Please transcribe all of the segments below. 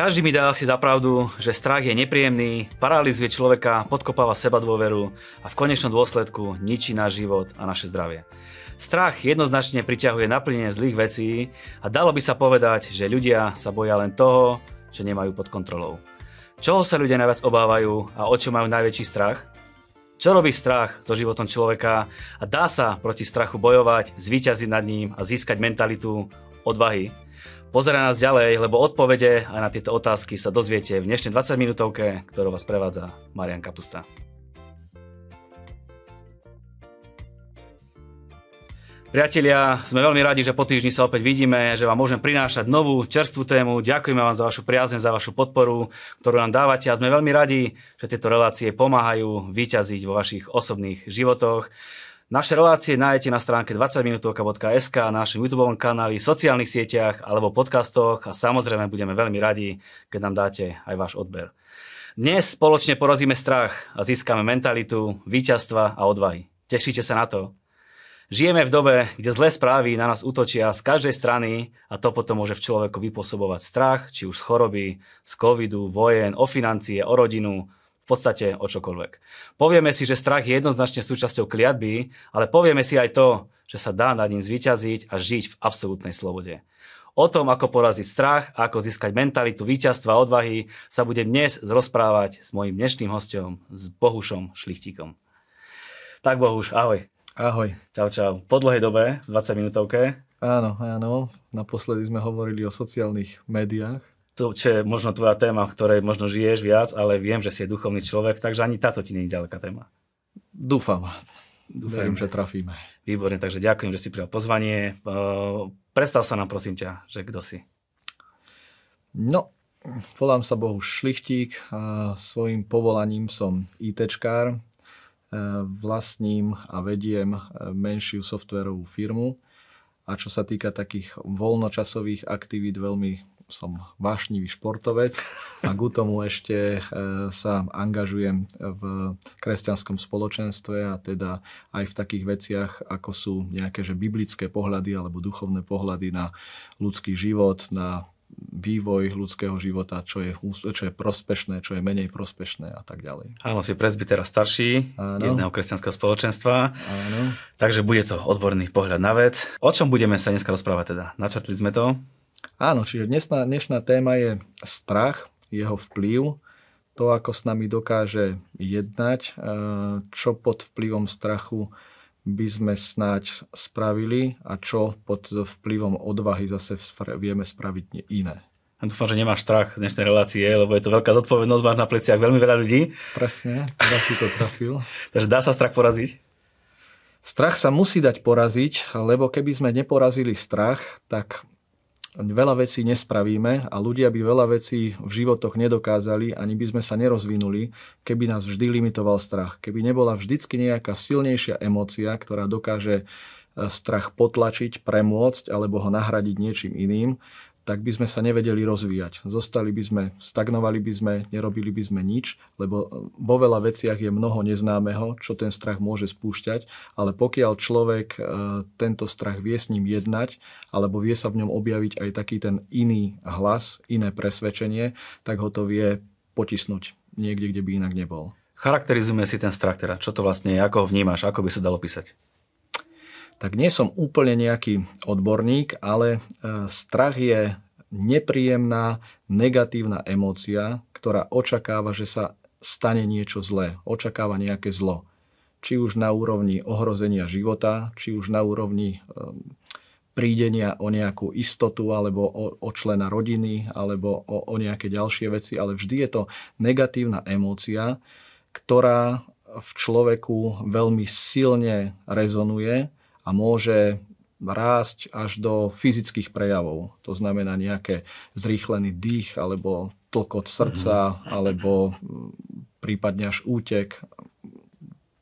Každý mi dá asi za pravdu, že strach je nepríjemný, paralizuje človeka, podkopáva seba dôveru a v konečnom dôsledku ničí náš život a naše zdravie. Strach jednoznačne priťahuje naplnenie zlých vecí a dalo by sa povedať, že ľudia sa boja len toho, čo nemajú pod kontrolou. Čoho sa ľudia najviac obávajú a o čo majú najväčší strach? Čo robí strach so životom človeka a dá sa proti strachu bojovať, zvíťaziť nad ním a získať mentalitu odvahy? Pozeraj nás ďalej, lebo odpovede aj na tieto otázky sa dozviete v dnešnej 20 minútovke, ktorú vás prevádza Marian Kapusta. Priatelia, sme veľmi radi, že po týždni sa opäť vidíme, že vám môžem prinášať novú, čerstvú tému. Ďakujeme vám za vašu priazeň, za vašu podporu, ktorú nám dávate a sme veľmi radi, že tieto relácie pomáhajú vyťaziť vo vašich osobných životoch. Naše relácie nájdete na stránke 20minutovka.sk, na našom YouTube kanáli, sociálnych sieťach alebo podcastoch a samozrejme budeme veľmi radi, keď nám dáte aj váš odber. Dnes spoločne porazíme strach a získame mentalitu, víťazstva a odvahy. Tešíte sa na to? Žijeme v dobe, kde zlé správy na nás útočia z každej strany a to potom môže v človeku vypôsobovať strach, či už z choroby, z covidu, vojen, o financie, o rodinu, podstate o čokoľvek. Povieme si, že strach je jednoznačne súčasťou kliatby, ale povieme si aj to, že sa dá nad ním zvyťaziť a žiť v absolútnej slobode. O tom, ako poraziť strach a ako získať mentalitu víťazstva a odvahy, sa budem dnes rozprávať s mojim dnešným hostom, s Bohušom Šlichtíkom. Tak Bohuš, ahoj. Ahoj. Čau, čau. Po dlhej dobe, 20 minútovke. Áno, áno. Naposledy sme hovorili o sociálnych médiách to, čo je možno tvoja téma, v ktorej možno žiješ viac, ale viem, že si je duchovný človek, takže ani táto ti nie je ďaleká téma. Dúfam. Dúfam, Verím, že trafíme. Výborne, takže ďakujem, že si prijal pozvanie. Predstav sa nám, prosím ťa, že kto si. No, volám sa Bohu Šlichtík a svojim povolaním som ITčkár. Vlastním a vediem menšiu softverovú firmu. A čo sa týka takých voľnočasových aktivít, veľmi som vášnivý športovec a k tomu ešte e, sa angažujem v kresťanskom spoločenstve a teda aj v takých veciach, ako sú nejaké že biblické pohľady alebo duchovné pohľady na ľudský život, na vývoj ľudského života, čo je, čo je prospešné, čo je menej prospešné a tak ďalej. Áno, si presbytera starší Áno. jedného kresťanského spoločenstva, Áno. takže bude to odborný pohľad na vec. O čom budeme sa dneska rozprávať teda? Načrtli sme to? Áno, čiže dnešná, dnešná téma je strach, jeho vplyv, to, ako s nami dokáže jednať, e, čo pod vplyvom strachu by sme snáď spravili a čo pod vplyvom odvahy zase vieme spraviť iné. A dúfam, že nemáš strach z dnešnej relácie, lebo je to veľká zodpovednosť, máš na pleciach veľmi veľa ľudí. Presne, ja si to trafil. Takže dá sa strach poraziť? Strach sa musí dať poraziť, lebo keby sme neporazili strach, tak veľa vecí nespravíme a ľudia by veľa vecí v životoch nedokázali, ani by sme sa nerozvinuli, keby nás vždy limitoval strach. Keby nebola vždycky nejaká silnejšia emócia, ktorá dokáže e, strach potlačiť, premôcť alebo ho nahradiť niečím iným, tak by sme sa nevedeli rozvíjať. Zostali by sme, stagnovali by sme, nerobili by sme nič, lebo vo veľa veciach je mnoho neznámeho, čo ten strach môže spúšťať, ale pokiaľ človek e, tento strach vie s ním jednať, alebo vie sa v ňom objaviť aj taký ten iný hlas, iné presvedčenie, tak ho to vie potisnúť niekde, kde by inak nebol. Charakterizujeme si ten strach teda. Čo to vlastne je, ako ho vnímaš, ako by sa dalo písať? Tak nie som úplne nejaký odborník, ale e, strach je nepríjemná, negatívna emócia, ktorá očakáva, že sa stane niečo zlé, očakáva nejaké zlo. Či už na úrovni ohrozenia života, či už na úrovni e, prídenia o nejakú istotu alebo o, o člena rodiny alebo o, o nejaké ďalšie veci, ale vždy je to negatívna emócia, ktorá v človeku veľmi silne rezonuje a môže rásť až do fyzických prejavov. To znamená nejaké zrýchlený dých alebo tlkot srdca mm-hmm. alebo prípadne až útek,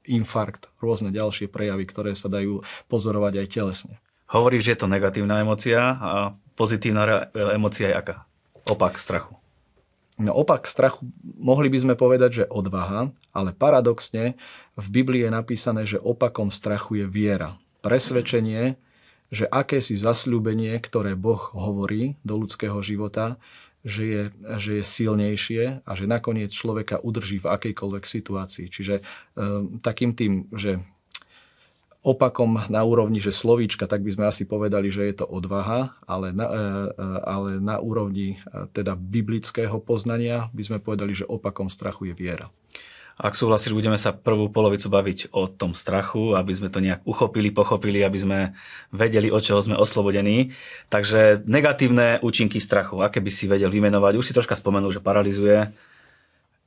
infarkt, rôzne ďalšie prejavy, ktoré sa dajú pozorovať aj telesne. Hovoríš, že je to negatívna emocia a pozitívna emocia je aká? Opak strachu. No opak strachu mohli by sme povedať, že odvaha, ale paradoxne v Biblii je napísané, že opakom strachu je viera presvedčenie, že akési zasľúbenie, ktoré Boh hovorí do ľudského života, že je, že je silnejšie a že nakoniec človeka udrží v akejkoľvek situácii. Čiže e, takým tým, že opakom na úrovni, že slovíčka, tak by sme asi povedali, že je to odvaha, ale na, e, e, ale na úrovni e, teda biblického poznania by sme povedali, že opakom strachu je viera. Ak súhlasíš, budeme sa prvú polovicu baviť o tom strachu, aby sme to nejak uchopili, pochopili, aby sme vedeli, od čoho sme oslobodení. Takže negatívne účinky strachu, aké by si vedel vymenovať? Už si troška spomenul, že paralizuje.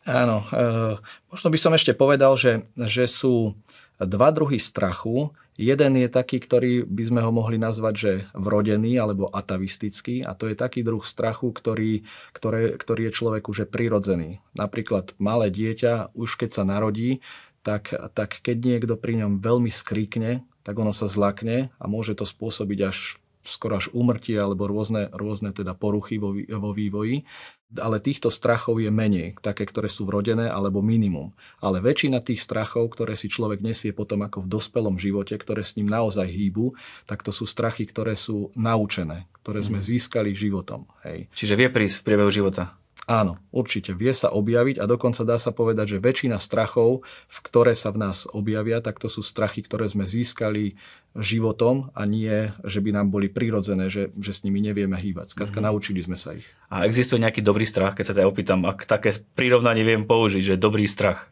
Áno, e, možno by som ešte povedal, že, že sú dva druhy strachu. Jeden je taký, ktorý by sme ho mohli nazvať, že vrodený alebo atavistický a to je taký druh strachu, ktorý, ktoré, ktorý je človeku že prirodzený. Napríklad malé dieťa, už keď sa narodí, tak, tak keď niekto pri ňom veľmi skríkne, tak ono sa zlakne a môže to spôsobiť až skoro až umrtie alebo rôzne, rôzne teda poruchy vo, vo vývoji. Ale týchto strachov je menej, také, ktoré sú vrodené alebo minimum. Ale väčšina tých strachov, ktoré si človek nesie potom ako v dospelom živote, ktoré s ním naozaj hýbu, tak to sú strachy, ktoré sú naučené, ktoré sme mhm. získali životom. Hej. Čiže vie prísť v priebehu života. Áno, určite vie sa objaviť a dokonca dá sa povedať, že väčšina strachov, v ktoré sa v nás objavia, tak to sú strachy, ktoré sme získali životom a nie, že by nám boli prirodzené, že, že s nimi nevieme hýbať. Skladka, mm-hmm. naučili sme sa ich. A existuje nejaký dobrý strach, keď sa teda opýtam, ak také prirovnanie viem použiť, že dobrý strach?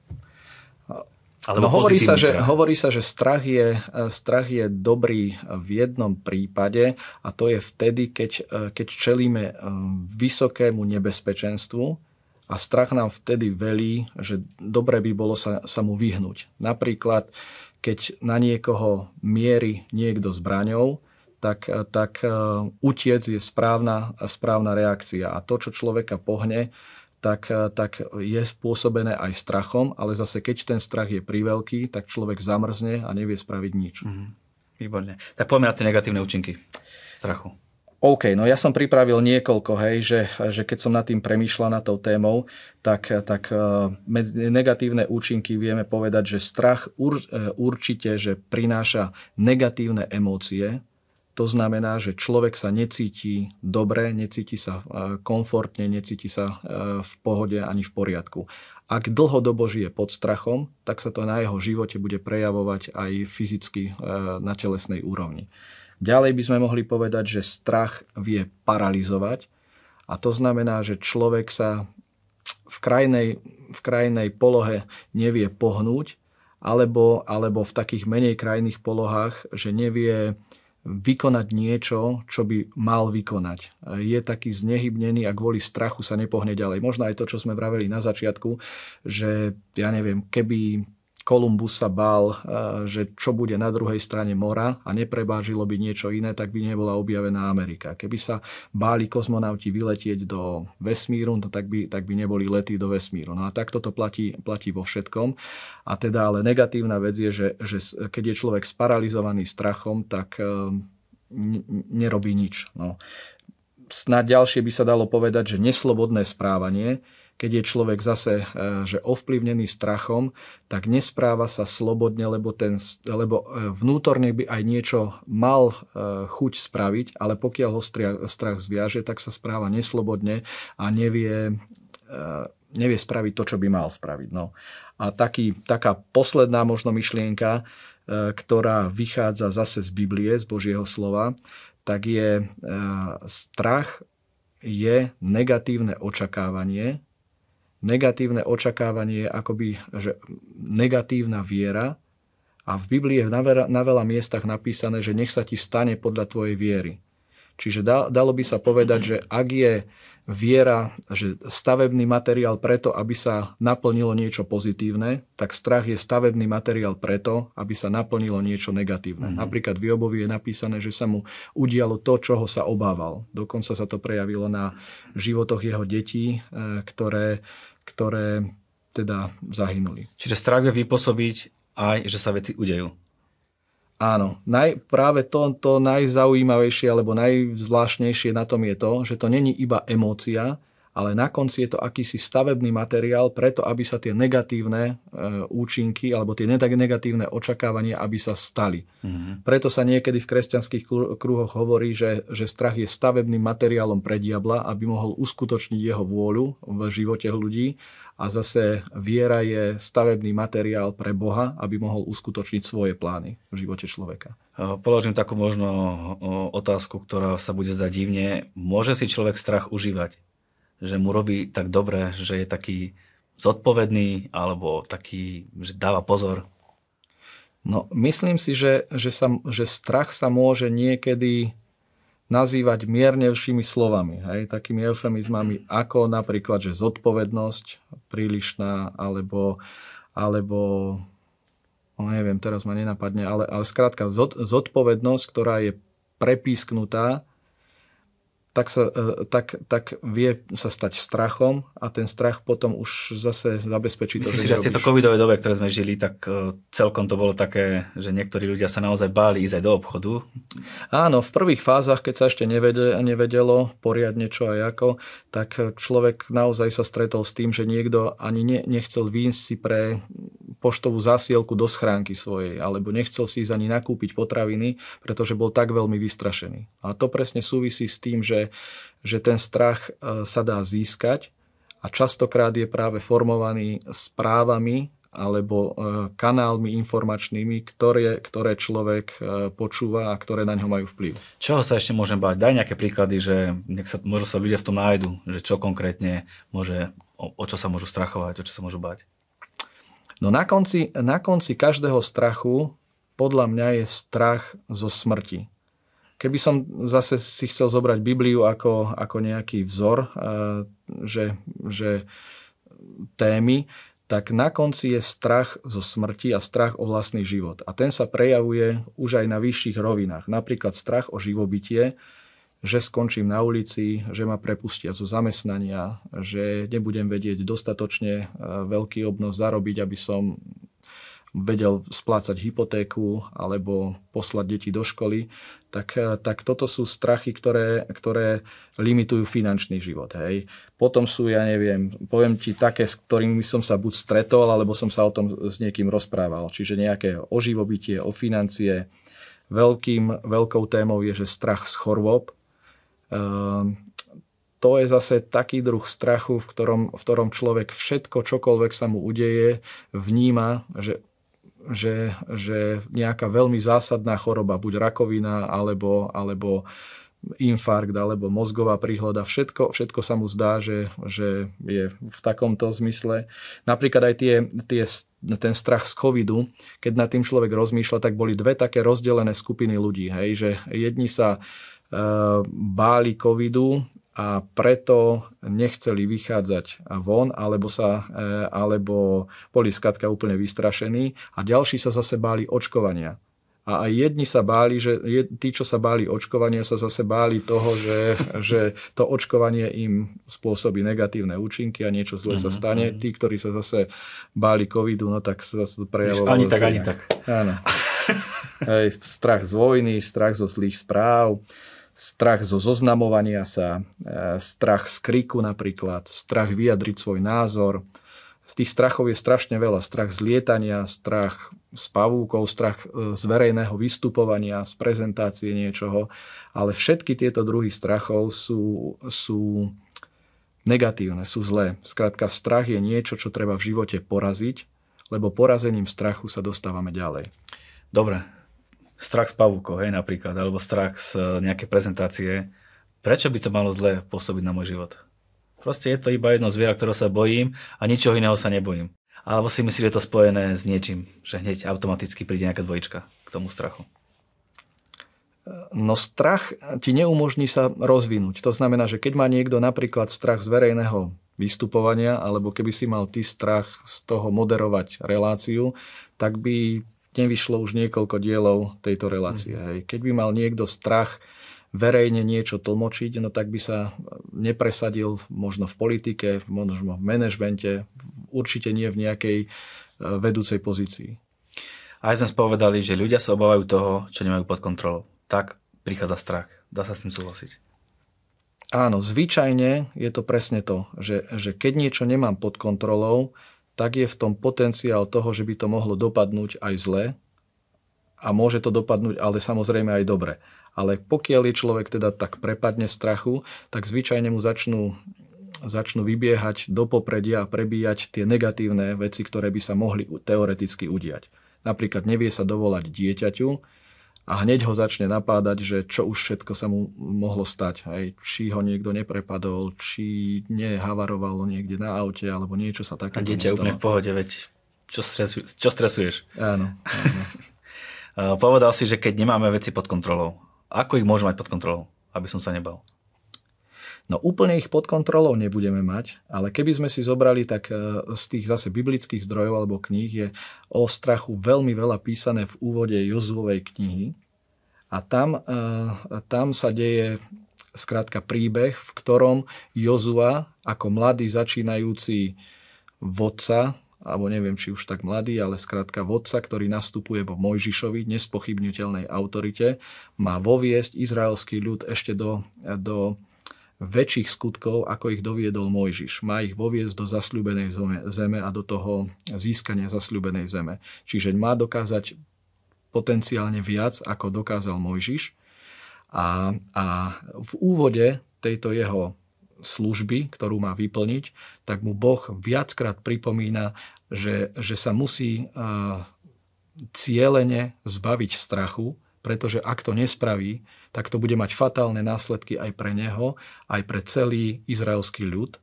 Alebo no, hovorí, sa, že, hovorí sa, že strach je, strach je dobrý v jednom prípade a to je vtedy, keď, keď čelíme eh, vysokému nebezpečenstvu a strach nám vtedy velí, že dobre by bolo sa, sa mu vyhnúť. Napríklad, keď na niekoho mierí niekto zbraňou, tak, tak eh, utiec je správna, správna reakcia. A to, čo človeka pohne, tak, eh, tak je spôsobené aj strachom, ale zase keď ten strach je priveľký, tak človek zamrzne a nevie spraviť nič. Mm-hmm. Výborne. Tak poďme na tie negatívne účinky strachu. OK, no ja som pripravil niekoľko, hej, že, že keď som nad tým premýšľal nad tou témou, tak, tak eh, negatívne účinky vieme povedať, že strach ur, eh, určite, že prináša negatívne emócie, to znamená, že človek sa necíti dobre, necíti sa e, komfortne, necíti sa e, v pohode ani v poriadku. Ak dlhodobo žije pod strachom, tak sa to na jeho živote bude prejavovať aj fyzicky e, na telesnej úrovni. Ďalej by sme mohli povedať, že strach vie paralizovať a to znamená, že človek sa v krajnej, v krajnej polohe nevie pohnúť alebo, alebo v takých menej krajných polohách, že nevie vykonať niečo, čo by mal vykonať. Je taký znehybnený a kvôli strachu sa nepohne ďalej. Možno aj to, čo sme vraveli na začiatku, že ja neviem, keby Kolumbus sa bál, že čo bude na druhej strane mora a neprebážilo by niečo iné, tak by nebola objavená Amerika. Keby sa báli kozmonauti vyletieť do vesmíru, no tak by, tak by neboli lety do vesmíru. No a takto to platí, platí vo všetkom. A teda ale negatívna vec je, že, že keď je človek sparalizovaný strachom, tak nerobí nič. No. Snad ďalšie by sa dalo povedať, že neslobodné správanie keď je človek zase e, že ovplyvnený strachom, tak nespráva sa slobodne, lebo, ten, lebo e, vnútorne by aj niečo mal e, chuť spraviť, ale pokiaľ ho strach zviaže, tak sa správa neslobodne a nevie, nevie spraviť to, čo by mal spraviť. No. A taký, taká posledná možno myšlienka, ktorá vychádza zase z Biblie, z Božieho slova, tak je strach je negatívne očakávanie, negatívne očakávanie je akoby že negatívna viera a v Biblii je na veľa, na veľa miestach napísané, že nech sa ti stane podľa tvojej viery. Čiže dalo by sa povedať, že ak je viera, že stavebný materiál preto, aby sa naplnilo niečo pozitívne, tak strach je stavebný materiál preto, aby sa naplnilo niečo negatívne. Mm-hmm. Napríklad v Jobovi je napísané, že sa mu udialo to, čoho sa obával. Dokonca sa to prejavilo na životoch jeho detí, e, ktoré ktoré teda zahynuli. Čiže strach vie vypôsobiť aj, že sa veci udejú. Áno, naj, práve to, to najzaujímavejšie alebo najzvláštnejšie na tom je to, že to není iba emócia, ale na konci je to akýsi stavebný materiál preto, aby sa tie negatívne e, účinky alebo tie negatívne očakávania, aby sa stali. Mm-hmm. Preto sa niekedy v kresťanských kruhoch hovorí, že, že strach je stavebným materiálom pre diabla, aby mohol uskutočniť jeho vôľu v živote ľudí a zase viera je stavebný materiál pre Boha, aby mohol uskutočniť svoje plány v živote človeka. Položím takú možno otázku, ktorá sa bude zdať divne. Môže si človek strach užívať? Že mu robí tak dobre, že je taký zodpovedný alebo taký, že dáva pozor? No, myslím si, že, že, sa, že strach sa môže niekedy nazývať miernejšími slovami, hej, takými eufemizmami, ako napríklad, že zodpovednosť prílišná, alebo, alebo no neviem, teraz ma nenapadne, ale, ale skrátka zodpovednosť, ktorá je prepísknutá tak, sa, e, tak, tak vie sa stať strachom a ten strach potom už zase zabezpečí Myslím to, si, že v tejto covidovej dobe, ktoré sme žili, tak e, celkom to bolo také, že niektorí ľudia sa naozaj báli ísť aj do obchodu. Áno, v prvých fázach, keď sa ešte nevedelo, nevedelo poriadne čo a ako, tak človek naozaj sa stretol s tým, že niekto ani ne, nechcel výjsť si pre poštovú zásielku do schránky svojej, alebo nechcel si ísť ani nakúpiť potraviny, pretože bol tak veľmi vystrašený. A to presne súvisí s tým, že, že ten strach e, sa dá získať a častokrát je práve formovaný správami alebo e, kanálmi informačnými, ktoré, ktoré človek e, počúva a ktoré na ňo majú vplyv. Čoho sa ešte môžem bať? Daj nejaké príklady, že nech sa, možno sa ľudia v tom nájdu, že čo konkrétne môže, o, o čo sa môžu strachovať, o čo sa môžu bať. No na konci, na konci každého strachu podľa mňa je strach zo smrti. Keby som zase si chcel zobrať Bibliu ako, ako nejaký vzor, že, že témy, tak na konci je strach zo smrti a strach o vlastný život. A ten sa prejavuje už aj na vyšších rovinách. Napríklad strach o živobytie, že skončím na ulici, že ma prepustia zo zamestnania, že nebudem vedieť dostatočne e, veľký obnos zarobiť, aby som vedel splácať hypotéku alebo poslať deti do školy, tak, e, tak toto sú strachy, ktoré, ktoré limitujú finančný život. Hej. Potom sú, ja neviem, poviem ti také, s ktorými som sa buď stretol, alebo som sa o tom s niekým rozprával. Čiže nejaké oživobytie, o financie. Veľkým, veľkou témou je, že strach z chorôb, to je zase taký druh strachu, v ktorom, v ktorom človek všetko, čokoľvek sa mu udeje, vníma, že, že, že nejaká veľmi zásadná choroba, buď rakovina, alebo, alebo infarkt, alebo mozgová príhoda, všetko, všetko sa mu zdá, že, že je v takomto zmysle. Napríklad aj tie, tie, ten strach z covidu, keď nad tým človek rozmýšľa, tak boli dve také rozdelené skupiny ľudí. Hej, že jedni sa báli covidu a preto nechceli vychádzať von, alebo, sa, e, alebo boli skatka úplne vystrašení a ďalší sa zase báli očkovania. A aj jedni sa báli, že tí, čo sa báli očkovania, sa zase báli toho, že, že to očkovanie im spôsobí negatívne účinky a niečo zle sa mhm, stane. Mhm. Tí, ktorí sa zase báli covidu, no tak sa to prejavovalo. Ani tak, ani tak. Áno. Hej, strach z vojny, strach zo zlých správ strach zo zoznamovania sa, e, strach z kriku napríklad, strach vyjadriť svoj názor. Z tých strachov je strašne veľa. Strach z lietania, strach z pavúkov, strach e, z verejného vystupovania, z prezentácie niečoho. Ale všetky tieto druhy strachov sú, sú negatívne, sú zlé. Skrátka, strach je niečo, čo treba v živote poraziť, lebo porazením strachu sa dostávame ďalej. Dobre, strach z pavúkov, hej, napríklad, alebo strach z e, nejaké prezentácie, prečo by to malo zle pôsobiť na môj život? Proste je to iba jedno zviera, ktorého sa bojím a ničoho iného sa nebojím. Alebo si myslíš, že je to spojené s niečím, že hneď automaticky príde nejaká dvojička k tomu strachu? No strach ti neumožní sa rozvinúť. To znamená, že keď má niekto napríklad strach z verejného vystupovania, alebo keby si mal ty strach z toho moderovať reláciu, tak by nevyšlo už niekoľko dielov tejto relácie. Mm. Hej. Keď by mal niekto strach verejne niečo tlmočiť, no tak by sa nepresadil možno v politike, možno v manažmente, určite nie v nejakej e, vedúcej pozícii. Aj sme spovedali, že ľudia sa obávajú toho, čo nemajú pod kontrolou. Tak prichádza strach. Dá sa s tým súhlasiť? Áno, zvyčajne je to presne to, že, že keď niečo nemám pod kontrolou, tak je v tom potenciál toho, že by to mohlo dopadnúť aj zle a môže to dopadnúť ale samozrejme aj dobre. Ale pokiaľ je človek teda tak prepadne strachu, tak zvyčajne mu začnú, začnú vybiehať do popredia a prebíjať tie negatívne veci, ktoré by sa mohli teoreticky udiať. Napríklad nevie sa dovolať dieťaťu, a hneď ho začne napádať, že čo už všetko sa mu mohlo stať. Hej. Či ho niekto neprepadol, či nehavarovalo niekde na aute, alebo niečo sa také. A dieťa úplne v pohode, veď čo, stresu, čo stresuješ? Áno. áno. Povedal si, že keď nemáme veci pod kontrolou, ako ich môžeme mať pod kontrolou, aby som sa nebal? No úplne ich pod kontrolou nebudeme mať, ale keby sme si zobrali, tak e, z tých zase biblických zdrojov alebo kníh je o strachu veľmi veľa písané v úvode Jozuovej knihy. A tam, e, tam sa deje skrátka príbeh, v ktorom Jozua ako mladý začínajúci vodca, alebo neviem, či už tak mladý, ale skrátka vodca, ktorý nastupuje po Mojžišovi, nespochybniteľnej autorite, má voviesť izraelský ľud ešte do, do väčších skutkov, ako ich doviedol Mojžiš. Má ich voviesť do zasľúbenej zeme a do toho získania zasľúbenej zeme. Čiže má dokázať potenciálne viac, ako dokázal Mojžiš. A, a v úvode tejto jeho služby, ktorú má vyplniť, tak mu Boh viackrát pripomína, že, že sa musí uh, cieľene zbaviť strachu, pretože ak to nespraví, tak to bude mať fatálne následky aj pre neho, aj pre celý izraelský ľud.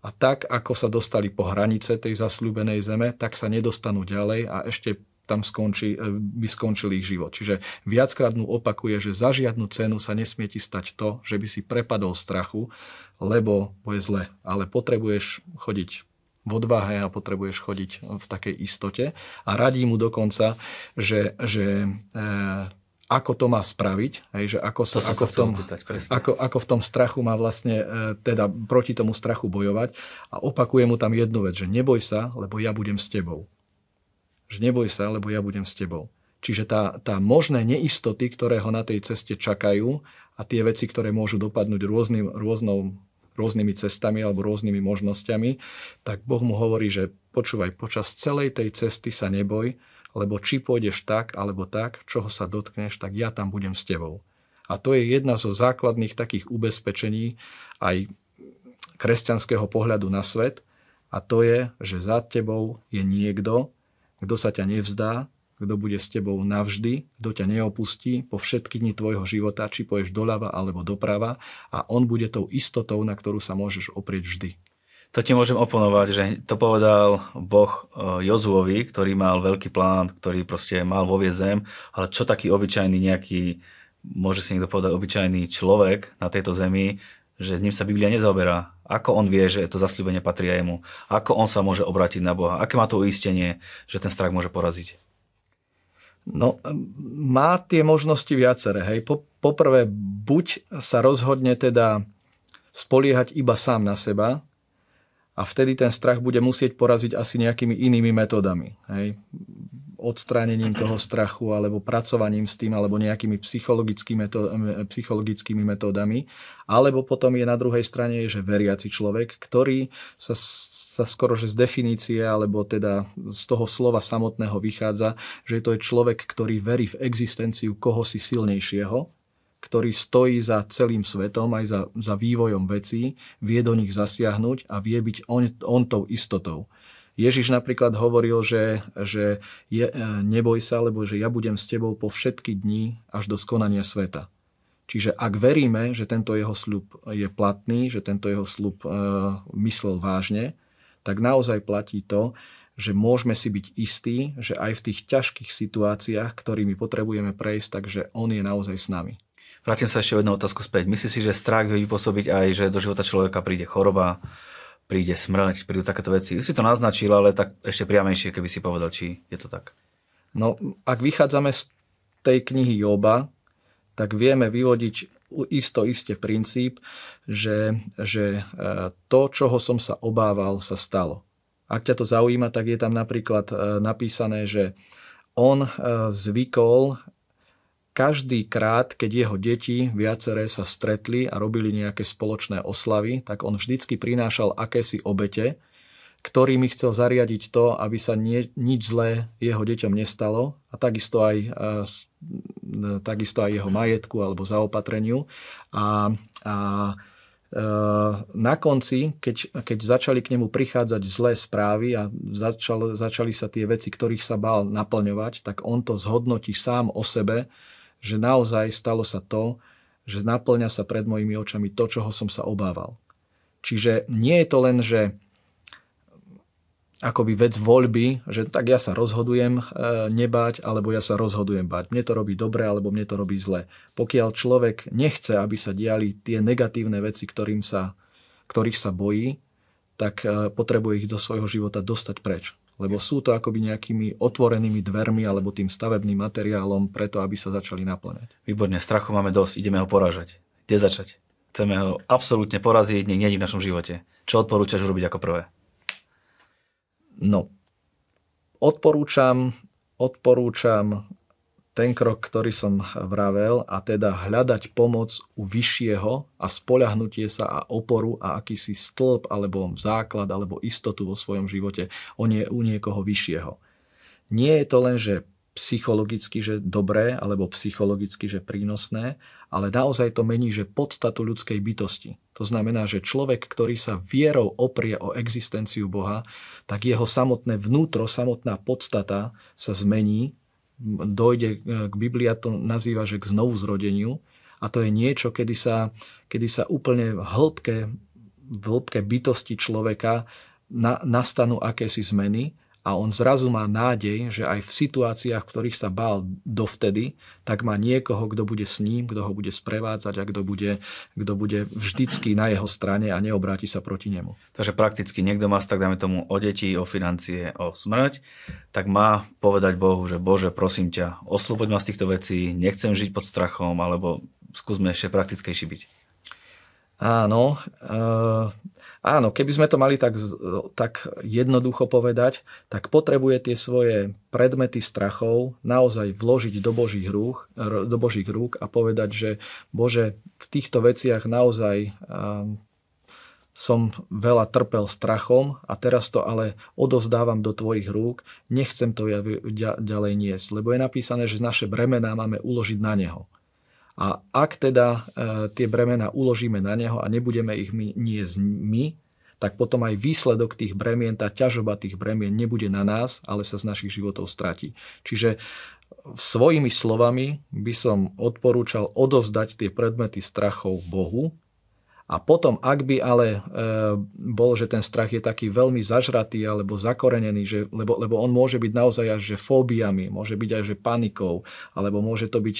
A tak, ako sa dostali po hranice tej zasľúbenej zeme, tak sa nedostanú ďalej a ešte tam skončí, e, by skončil ich život. Čiže viackrát mu opakuje, že za žiadnu cenu sa nesmie ti stať to, že by si prepadol strachu, lebo je zle. Ale potrebuješ chodiť v odvahe a potrebuješ chodiť v takej istote. A radí mu dokonca, že, že e, ako to má spraviť, hej, že ako, sa, ako, v tom, pýtať, ako, ako v tom strachu má vlastne e, teda proti tomu strachu bojovať a opakuje mu tam jednu vec, že neboj sa, lebo ja budem s tebou. Že neboj sa, lebo ja budem s tebou. Čiže tá, tá možné neistoty, ktoré ho na tej ceste čakajú a tie veci, ktoré môžu dopadnúť rôznym, rôznou, rôznymi cestami alebo rôznymi možnosťami, tak Boh mu hovorí, že počúvaj, počas celej tej cesty sa neboj, lebo či pôjdeš tak alebo tak, čoho sa dotkneš, tak ja tam budem s tebou. A to je jedna zo základných takých ubezpečení aj kresťanského pohľadu na svet a to je, že za tebou je niekto, kto sa ťa nevzdá, kto bude s tebou navždy, kto ťa neopustí po všetky dni tvojho života, či poješ doľava alebo doprava a on bude tou istotou, na ktorú sa môžeš oprieť vždy. To ti môžem oponovať, že to povedal Boh eh, Jozuovi, ktorý mal veľký plán, ktorý proste mal vovie zem, ale čo taký obyčajný nejaký, môže si niekto povedať, obyčajný človek na tejto zemi, že s ním sa Biblia nezaoberá. Ako on vie, že to zasľúbenie patrí jemu? Ako on sa môže obrátiť na Boha? Aké má to uistenie, že ten strach môže poraziť? No, má tie možnosti viaceré. Hej. Poprvé, buď sa rozhodne teda spoliehať iba sám na seba, a vtedy ten strach bude musieť poraziť asi nejakými inými metódami. Hej? Odstránením toho strachu alebo pracovaním s tým alebo nejakými psychologickými, metó- metódami. Alebo potom je na druhej strane, že veriaci človek, ktorý sa sa skoro že z definície, alebo teda z toho slova samotného vychádza, že to je človek, ktorý verí v existenciu kohosi silnejšieho, ktorý stojí za celým svetom, aj za, za vývojom vecí, vie do nich zasiahnuť a vie byť on, on tou istotou. Ježiš napríklad hovoril, že, že je, e, neboj sa, lebo že ja budem s tebou po všetky dni až do skonania sveta. Čiže ak veríme, že tento jeho slub je platný, že tento jeho slub e, myslel vážne, tak naozaj platí to, že môžeme si byť istí, že aj v tých ťažkých situáciách, ktorými potrebujeme prejsť, takže on je naozaj s nami. Vrátim sa ešte jednu otázku späť. Myslíš si, že strach vie vypôsobiť aj, že do života človeka príde choroba, príde smrť, prídu takéto veci? Už si to naznačil, ale tak ešte priamejšie, keby si povedal, či je to tak. No, ak vychádzame z tej knihy Joba, tak vieme vyvodiť isto isté princíp, že, že e, to, čoho som sa obával, sa stalo. Ak ťa to zaujíma, tak je tam napríklad e, napísané, že on e, zvykol každý krát, keď jeho deti viaceré sa stretli a robili nejaké spoločné oslavy, tak on vždycky prinášal akési obete, ktorými chcel zariadiť to, aby sa nie, nič zlé jeho deťom nestalo a takisto aj, takisto aj jeho majetku alebo zaopatreniu. A, a e, na konci, keď, keď začali k nemu prichádzať zlé správy a začal, začali sa tie veci, ktorých sa bál naplňovať, tak on to zhodnotí sám o sebe, že naozaj stalo sa to, že naplňa sa pred mojimi očami to, čoho som sa obával. Čiže nie je to len, že akoby vec voľby, že tak ja sa rozhodujem e, nebať, alebo ja sa rozhodujem bať. Mne to robí dobre, alebo mne to robí zle. Pokiaľ človek nechce, aby sa diali tie negatívne veci, ktorým sa, ktorých sa bojí, tak e, potrebuje ich do svojho života dostať preč. Lebo sú to akoby nejakými otvorenými dvermi alebo tým stavebným materiálom preto, aby sa začali naplňať. Výborne, strachu máme dosť, ideme ho porážať. Kde začať? Chceme ho absolútne poraziť, nie, nie v našom živote. Čo odporúčaš robiť ako prvé? No, odporúčam, odporúčam ten krok, ktorý som vravel, a teda hľadať pomoc u vyššieho a spoľahnutie sa a oporu a akýsi stĺp alebo základ alebo istotu vo svojom živote o nie, u niekoho vyššieho. Nie je to len, že psychologicky, že dobré, alebo psychologicky, že prínosné, ale naozaj to mení, že podstatu ľudskej bytosti. To znamená, že človek, ktorý sa vierou oprie o existenciu Boha, tak jeho samotné vnútro, samotná podstata sa zmení, dojde k Biblia to nazýva, že k znovu zrodeniu a to je niečo, kedy sa, kedy sa úplne v hĺbke, v hĺbke bytosti človeka na, nastanú akési zmeny a on zrazu má nádej, že aj v situáciách, v ktorých sa bál dovtedy, tak má niekoho, kto bude s ním, kto ho bude sprevádzať a kto bude, kto bude vždycky na jeho strane a neobráti sa proti nemu. Takže prakticky niekto má tak dáme tomu o deti, o financie, o smrť, tak má povedať Bohu, že Bože, prosím ťa, osloboď ma z týchto vecí, nechcem žiť pod strachom, alebo skúsme ešte praktickejší byť. Áno, uh, áno, keby sme to mali tak, tak jednoducho povedať, tak potrebuje tie svoje predmety strachov naozaj vložiť do Božích rúk, do Božích rúk a povedať, že Bože, v týchto veciach naozaj uh, som veľa trpel strachom a teraz to ale odovzdávam do tvojich rúk, nechcem to ja ďalej niesť, lebo je napísané, že naše bremená máme uložiť na Neho. A ak teda e, tie bremena uložíme na neho a nebudeme ich my, niesť my, tak potom aj výsledok tých bremien, tá ťažoba tých bremien nebude na nás, ale sa z našich životov stratí. Čiže svojimi slovami by som odporúčal odovzdať tie predmety strachov Bohu, a potom, ak by ale e, bol, že ten strach je taký veľmi zažratý alebo zakorenený, že, lebo, lebo on môže byť naozaj až že fóbiami, môže byť aj že panikou, alebo môže to byť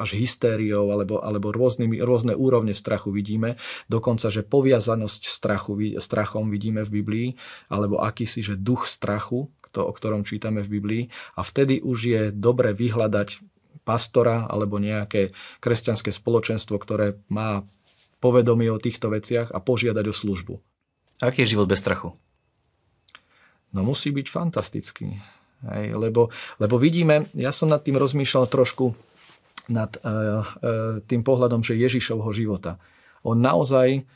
až hystériou, alebo, alebo rôznymi, rôzne úrovne strachu vidíme. Dokonca, že poviazanosť strachu, strachom vidíme v Biblii, alebo akýsi, že duch strachu, to, o ktorom čítame v Biblii. A vtedy už je dobre vyhľadať pastora alebo nejaké kresťanské spoločenstvo, ktoré má povedomie o týchto veciach a požiadať o službu. Aký je život bez strachu? No musí byť fantastický. Hej, lebo, lebo vidíme, ja som nad tým rozmýšľal trošku nad e, e, tým pohľadom, že Ježišovho života. On naozaj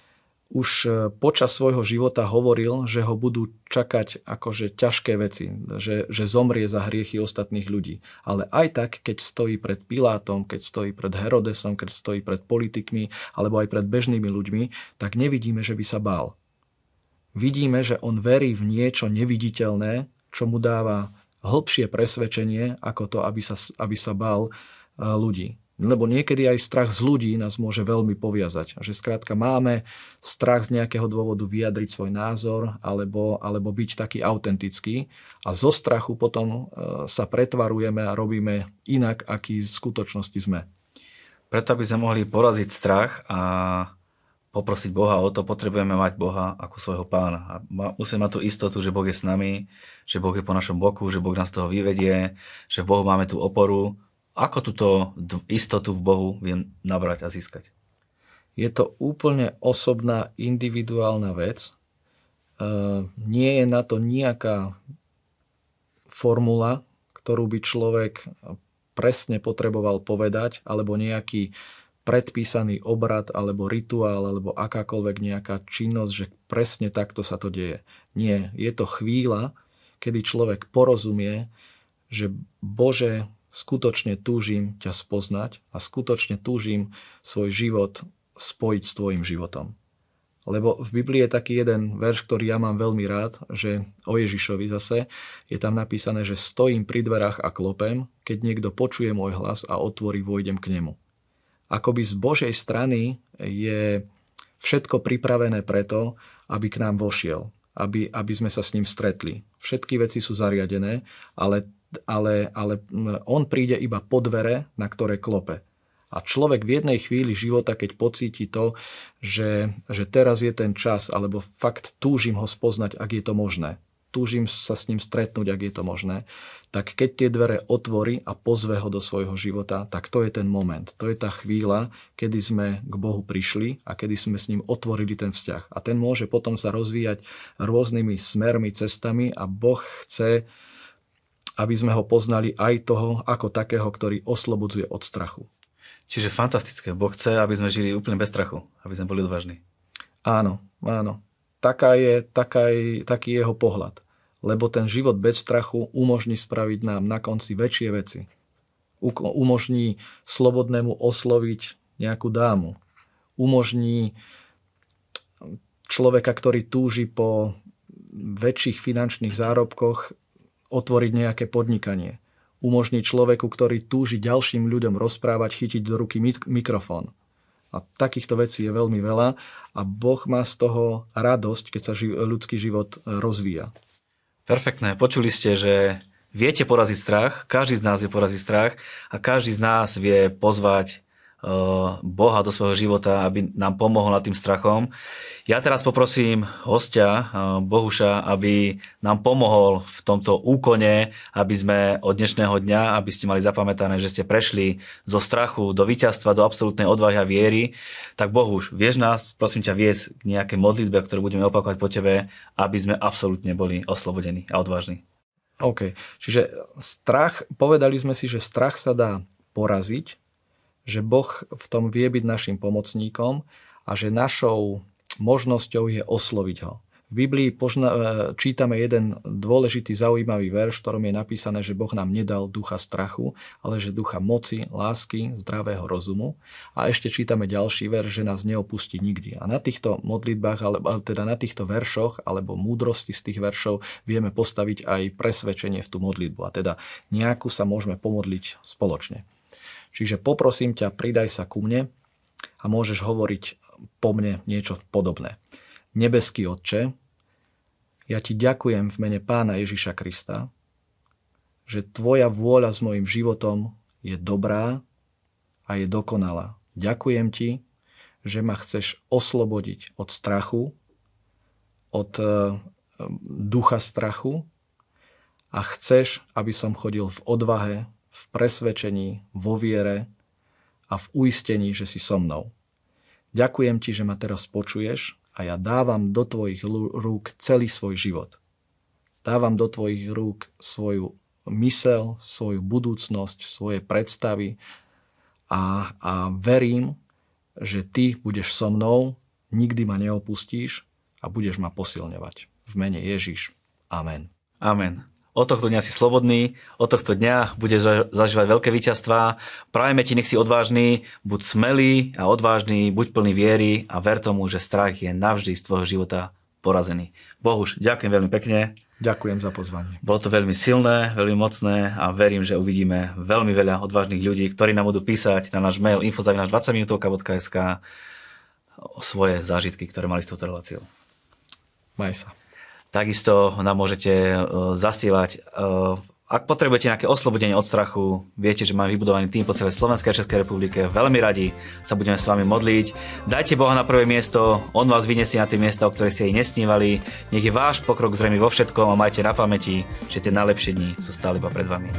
už e, počas svojho života hovoril, že ho budú čakať akože ťažké veci, že, že zomrie za hriechy ostatných ľudí. Ale aj tak, keď stojí pred Pilátom, keď stojí pred Herodesom, keď stojí pred politikmi alebo aj pred bežnými ľuďmi, tak nevidíme, že by sa bál. Vidíme, že on verí v niečo neviditeľné, čo mu dáva hĺbšie presvedčenie ako to, aby sa, aby sa bál e, ľudí. Lebo niekedy aj strach z ľudí nás môže veľmi poviazať. Že skrátka máme strach z nejakého dôvodu vyjadriť svoj názor alebo, alebo byť taký autentický a zo strachu potom e, sa pretvarujeme a robíme inak, aký v skutočnosti sme. Preto, aby sme mohli poraziť strach a poprosiť Boha o to, potrebujeme mať Boha ako svojho pána. A musíme mať tú istotu, že Boh je s nami, že Boh je po našom boku, že Boh nás toho vyvedie, že v Bohu máme tú oporu ako túto istotu v Bohu viem nabrať a získať? Je to úplne osobná, individuálna vec. E, nie je na to nejaká formula, ktorú by človek presne potreboval povedať, alebo nejaký predpísaný obrad alebo rituál alebo akákoľvek nejaká činnosť, že presne takto sa to deje. Nie, je to chvíľa, kedy človek porozumie, že Bože, skutočne túžim ťa spoznať a skutočne túžim svoj život spojiť s tvojim životom. Lebo v Biblii je taký jeden verš, ktorý ja mám veľmi rád, že o Ježišovi zase je tam napísané, že stojím pri dverách a klopem, keď niekto počuje môj hlas a otvorí, vojdem k nemu. Akoby z Božej strany je všetko pripravené preto, aby k nám vošiel, aby, aby sme sa s ním stretli. Všetky veci sú zariadené, ale, ale, ale on príde iba po dvere, na ktoré klope. A človek v jednej chvíli života, keď pocíti to, že, že teraz je ten čas, alebo fakt túžim ho spoznať, ak je to možné, túžim sa s ním stretnúť, ak je to možné, tak keď tie dvere otvorí a pozve ho do svojho života, tak to je ten moment. To je tá chvíľa, kedy sme k Bohu prišli a kedy sme s ním otvorili ten vzťah. A ten môže potom sa rozvíjať rôznymi smermi, cestami a Boh chce, aby sme ho poznali aj toho ako takého, ktorý oslobodzuje od strachu. Čiže fantastické. Boh chce, aby sme žili úplne bez strachu, aby sme boli odvážni. Áno, áno. Taká je, taká je, taký jeho pohľad. Lebo ten život bez strachu umožní spraviť nám na konci väčšie veci. Umožní slobodnému osloviť nejakú dámu. Umožní človeka, ktorý túži po väčších finančných zárobkoch, otvoriť nejaké podnikanie umožní človeku, ktorý túži ďalším ľuďom rozprávať, chytiť do ruky mikrofón. A takýchto vecí je veľmi veľa a Boh má z toho radosť, keď sa ži- ľudský život e, rozvíja. Perfektné. Počuli ste, že viete poraziť strach, každý z nás vie poraziť strach a každý z nás vie pozvať Boha do svojho života, aby nám pomohol nad tým strachom. Ja teraz poprosím hostia, eh, Bohuša, aby nám pomohol v tomto úkone, aby sme od dnešného dňa, aby ste mali zapamätané, že ste prešli zo strachu do víťazstva, do absolútnej odvahy a viery. Tak Bohuš, vieš nás, prosím ťa, viesť k nejaké modlitbe, ktorú budeme opakovať po tebe, aby sme absolútne boli oslobodení a odvážni. OK, čiže strach, povedali sme si, že strach sa dá poraziť, že Boh v tom vie byť našim pomocníkom a že našou možnosťou je osloviť ho. V Biblii požna- e, čítame jeden dôležitý, zaujímavý verš, v ktorom je napísané, že Boh nám nedal ducha strachu, ale že ducha moci, lásky, zdravého rozumu. A ešte čítame ďalší verš, že nás neopustí nikdy. A na týchto modlitbách, alebo teda na týchto veršoch, alebo múdrosti z tých veršov vieme postaviť aj presvedčenie v tú modlitbu. A teda nejakú sa môžeme pomodliť spoločne. Čiže poprosím ťa, pridaj sa ku mne a môžeš hovoriť po mne niečo podobné. Nebeský Otče, ja ti ďakujem v mene Pána Ježiša Krista, že tvoja vôľa s mojim životom je dobrá a je dokonalá. Ďakujem ti, že ma chceš oslobodiť od strachu, od e, ducha strachu a chceš, aby som chodil v odvahe, v presvedčení, vo viere a v uistení, že si so mnou. Ďakujem ti, že ma teraz počuješ a ja dávam do tvojich rúk celý svoj život. Dávam do tvojich rúk svoju mysel, svoju budúcnosť, svoje predstavy a, a verím, že ty budeš so mnou, nikdy ma neopustíš a budeš ma posilňovať. V mene Ježiš. Amen. Amen. Od tohto dňa si slobodný, od tohto dňa budeš zažívať veľké víťazstvá. Prajeme ti, nech si odvážny, buď smelý a odvážny, buď plný viery a ver tomu, že strach je navždy z tvojho života porazený. Bohuž, ďakujem veľmi pekne. Ďakujem za pozvanie. Bolo to veľmi silné, veľmi mocné a verím, že uvidíme veľmi veľa odvážnych ľudí, ktorí nám budú písať na náš mail info.20minutovka.sk svoje zážitky, ktoré mali s touto reláciou. Maj sa. Takisto nám môžete e, zasielať e, ak potrebujete nejaké oslobodenie od strachu, viete, že máme vybudovaný tým po celej Slovenskej a Českej republike. Veľmi radi sa budeme s vami modliť. Dajte Boha na prvé miesto, On vás vyniesie na tie miesta, o ktorých ste jej nesnívali. Nech je váš pokrok zrejmy vo všetkom a majte na pamäti, že tie najlepšie dni sú stále iba pred vami.